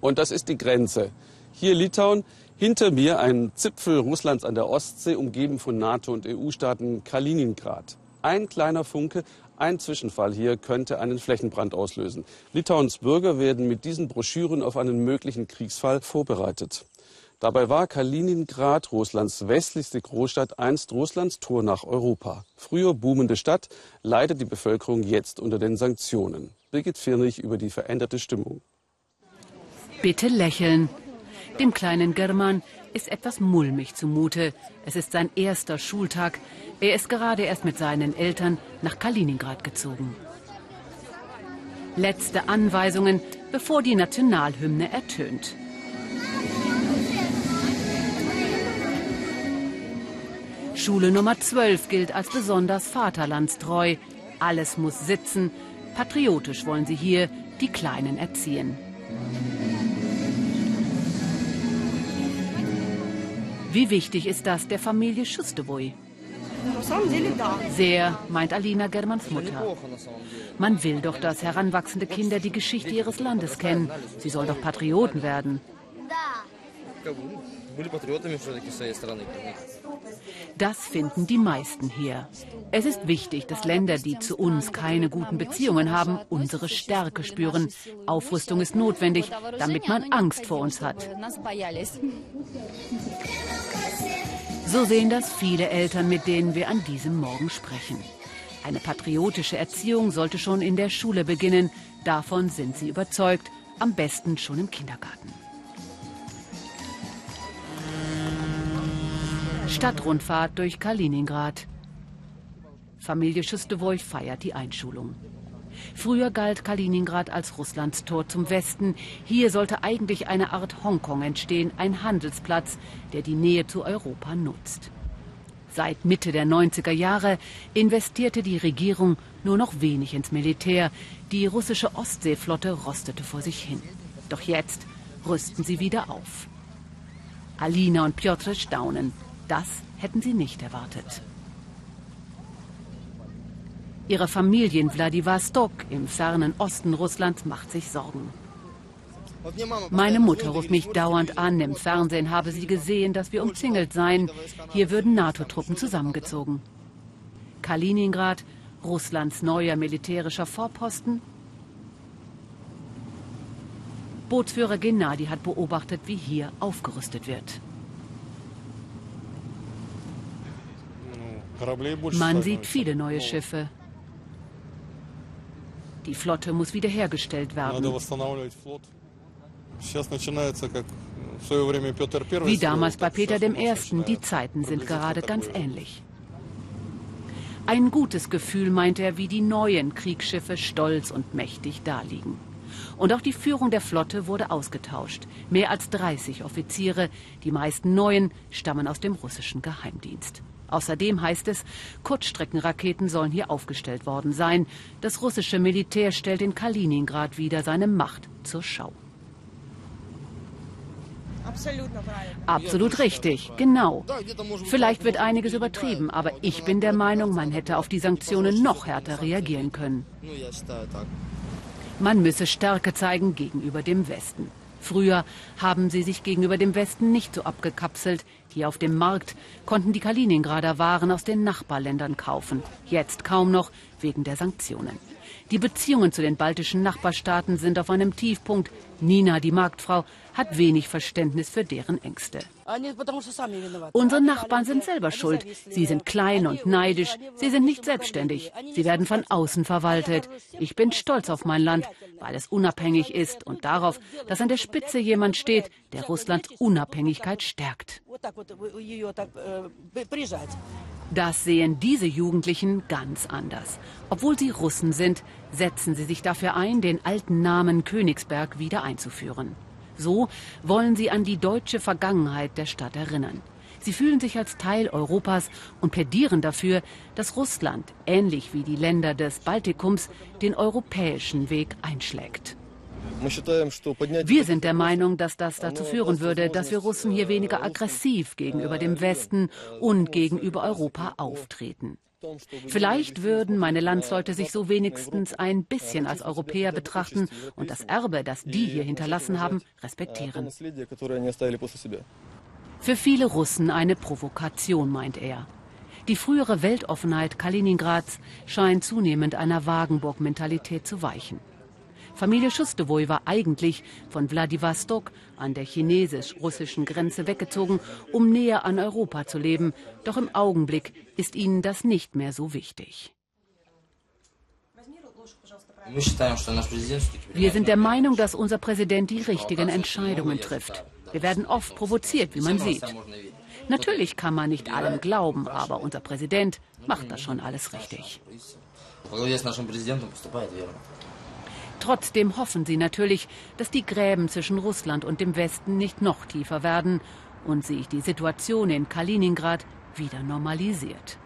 Und das ist die Grenze. Hier Litauen, hinter mir ein Zipfel Russlands an der Ostsee, umgeben von NATO- und EU-Staaten Kaliningrad. Ein kleiner Funke, ein Zwischenfall hier könnte einen Flächenbrand auslösen. Litauens Bürger werden mit diesen Broschüren auf einen möglichen Kriegsfall vorbereitet. Dabei war Kaliningrad, Russlands westlichste Großstadt, einst Russlands Tor nach Europa. Früher boomende Stadt, leidet die Bevölkerung jetzt unter den Sanktionen. Birgit Firnig über die veränderte Stimmung. Bitte lächeln. Dem kleinen German ist etwas mulmig zumute. Es ist sein erster Schultag. Er ist gerade erst mit seinen Eltern nach Kaliningrad gezogen. Letzte Anweisungen, bevor die Nationalhymne ertönt. Schule Nummer 12 gilt als besonders vaterlandstreu. Alles muss sitzen. Patriotisch wollen sie hier die Kleinen erziehen. Wie wichtig ist das der Familie Schustewoi? Sehr, meint Alina Germans Mutter. Man will doch, dass heranwachsende Kinder die Geschichte ihres Landes kennen. Sie sollen doch Patrioten werden. Das finden die meisten hier. Es ist wichtig, dass Länder, die zu uns keine guten Beziehungen haben, unsere Stärke spüren. Aufrüstung ist notwendig, damit man Angst vor uns hat. So sehen das viele Eltern, mit denen wir an diesem Morgen sprechen. Eine patriotische Erziehung sollte schon in der Schule beginnen. Davon sind sie überzeugt, am besten schon im Kindergarten. Stadtrundfahrt durch Kaliningrad. Familie Schüstewoj feiert die Einschulung. Früher galt Kaliningrad als Russlands Tor zum Westen. Hier sollte eigentlich eine Art Hongkong entstehen, ein Handelsplatz, der die Nähe zu Europa nutzt. Seit Mitte der 90er Jahre investierte die Regierung nur noch wenig ins Militär. Die russische Ostseeflotte rostete vor sich hin. Doch jetzt rüsten sie wieder auf. Alina und Piotr staunen. Das hätten sie nicht erwartet. Ihre Familie in Wladiwostok im fernen Osten Russlands macht sich Sorgen. Meine Mutter ruft mich dauernd an. Im Fernsehen habe sie gesehen, dass wir umzingelt seien. Hier würden NATO-Truppen zusammengezogen. Kaliningrad, Russlands neuer militärischer Vorposten. Bootsführer Gennady hat beobachtet, wie hier aufgerüstet wird. Man sieht viele neue Schiffe. Die Flotte muss wiederhergestellt werden. Wie damals bei Peter I. Die Zeiten sind gerade ganz ähnlich. Ein gutes Gefühl, meint er, wie die neuen Kriegsschiffe stolz und mächtig daliegen. Und auch die Führung der Flotte wurde ausgetauscht. Mehr als 30 Offiziere, die meisten neuen, stammen aus dem russischen Geheimdienst. Außerdem heißt es, Kurzstreckenraketen sollen hier aufgestellt worden sein. Das russische Militär stellt in Kaliningrad wieder seine Macht zur Schau. Absolut richtig, genau. Vielleicht wird einiges übertrieben, aber ich bin der Meinung, man hätte auf die Sanktionen noch härter reagieren können. Man müsse Stärke zeigen gegenüber dem Westen. Früher haben sie sich gegenüber dem Westen nicht so abgekapselt. Hier auf dem Markt konnten die Kaliningrader Waren aus den Nachbarländern kaufen. Jetzt kaum noch wegen der Sanktionen. Die Beziehungen zu den baltischen Nachbarstaaten sind auf einem Tiefpunkt. Nina, die Marktfrau, hat wenig Verständnis für deren Ängste. Unsere Nachbarn sind selber schuld. Sie sind klein und neidisch. Sie sind nicht selbstständig. Sie werden von außen verwaltet. Ich bin stolz auf mein Land, weil es unabhängig ist und darauf, dass an der Spitze jemand steht, der Russlands Unabhängigkeit stärkt. Das sehen diese Jugendlichen ganz anders. Obwohl sie Russen sind, setzen sie sich dafür ein, den alten Namen Königsberg wieder einzuführen. So wollen sie an die deutsche Vergangenheit der Stadt erinnern. Sie fühlen sich als Teil Europas und plädieren dafür, dass Russland, ähnlich wie die Länder des Baltikums, den europäischen Weg einschlägt. Wir sind der Meinung, dass das dazu führen würde, dass wir Russen hier weniger aggressiv gegenüber dem Westen und gegenüber Europa auftreten. Vielleicht würden meine Landsleute sich so wenigstens ein bisschen als Europäer betrachten und das Erbe, das die hier hinterlassen haben, respektieren. Für viele Russen eine Provokation, meint er. Die frühere Weltoffenheit Kaliningrads scheint zunehmend einer Wagenburg-Mentalität zu weichen. Familie Schustewoj war eigentlich von Wladiwostok an der chinesisch-russischen Grenze weggezogen, um näher an Europa zu leben. Doch im Augenblick ist ihnen das nicht mehr so wichtig. Wir sind der Meinung, dass unser Präsident die richtigen Entscheidungen trifft. Wir werden oft provoziert, wie man sieht. Natürlich kann man nicht allem glauben, aber unser Präsident macht das schon alles richtig. Trotzdem hoffen sie natürlich, dass die Gräben zwischen Russland und dem Westen nicht noch tiefer werden und sich die Situation in Kaliningrad wieder normalisiert.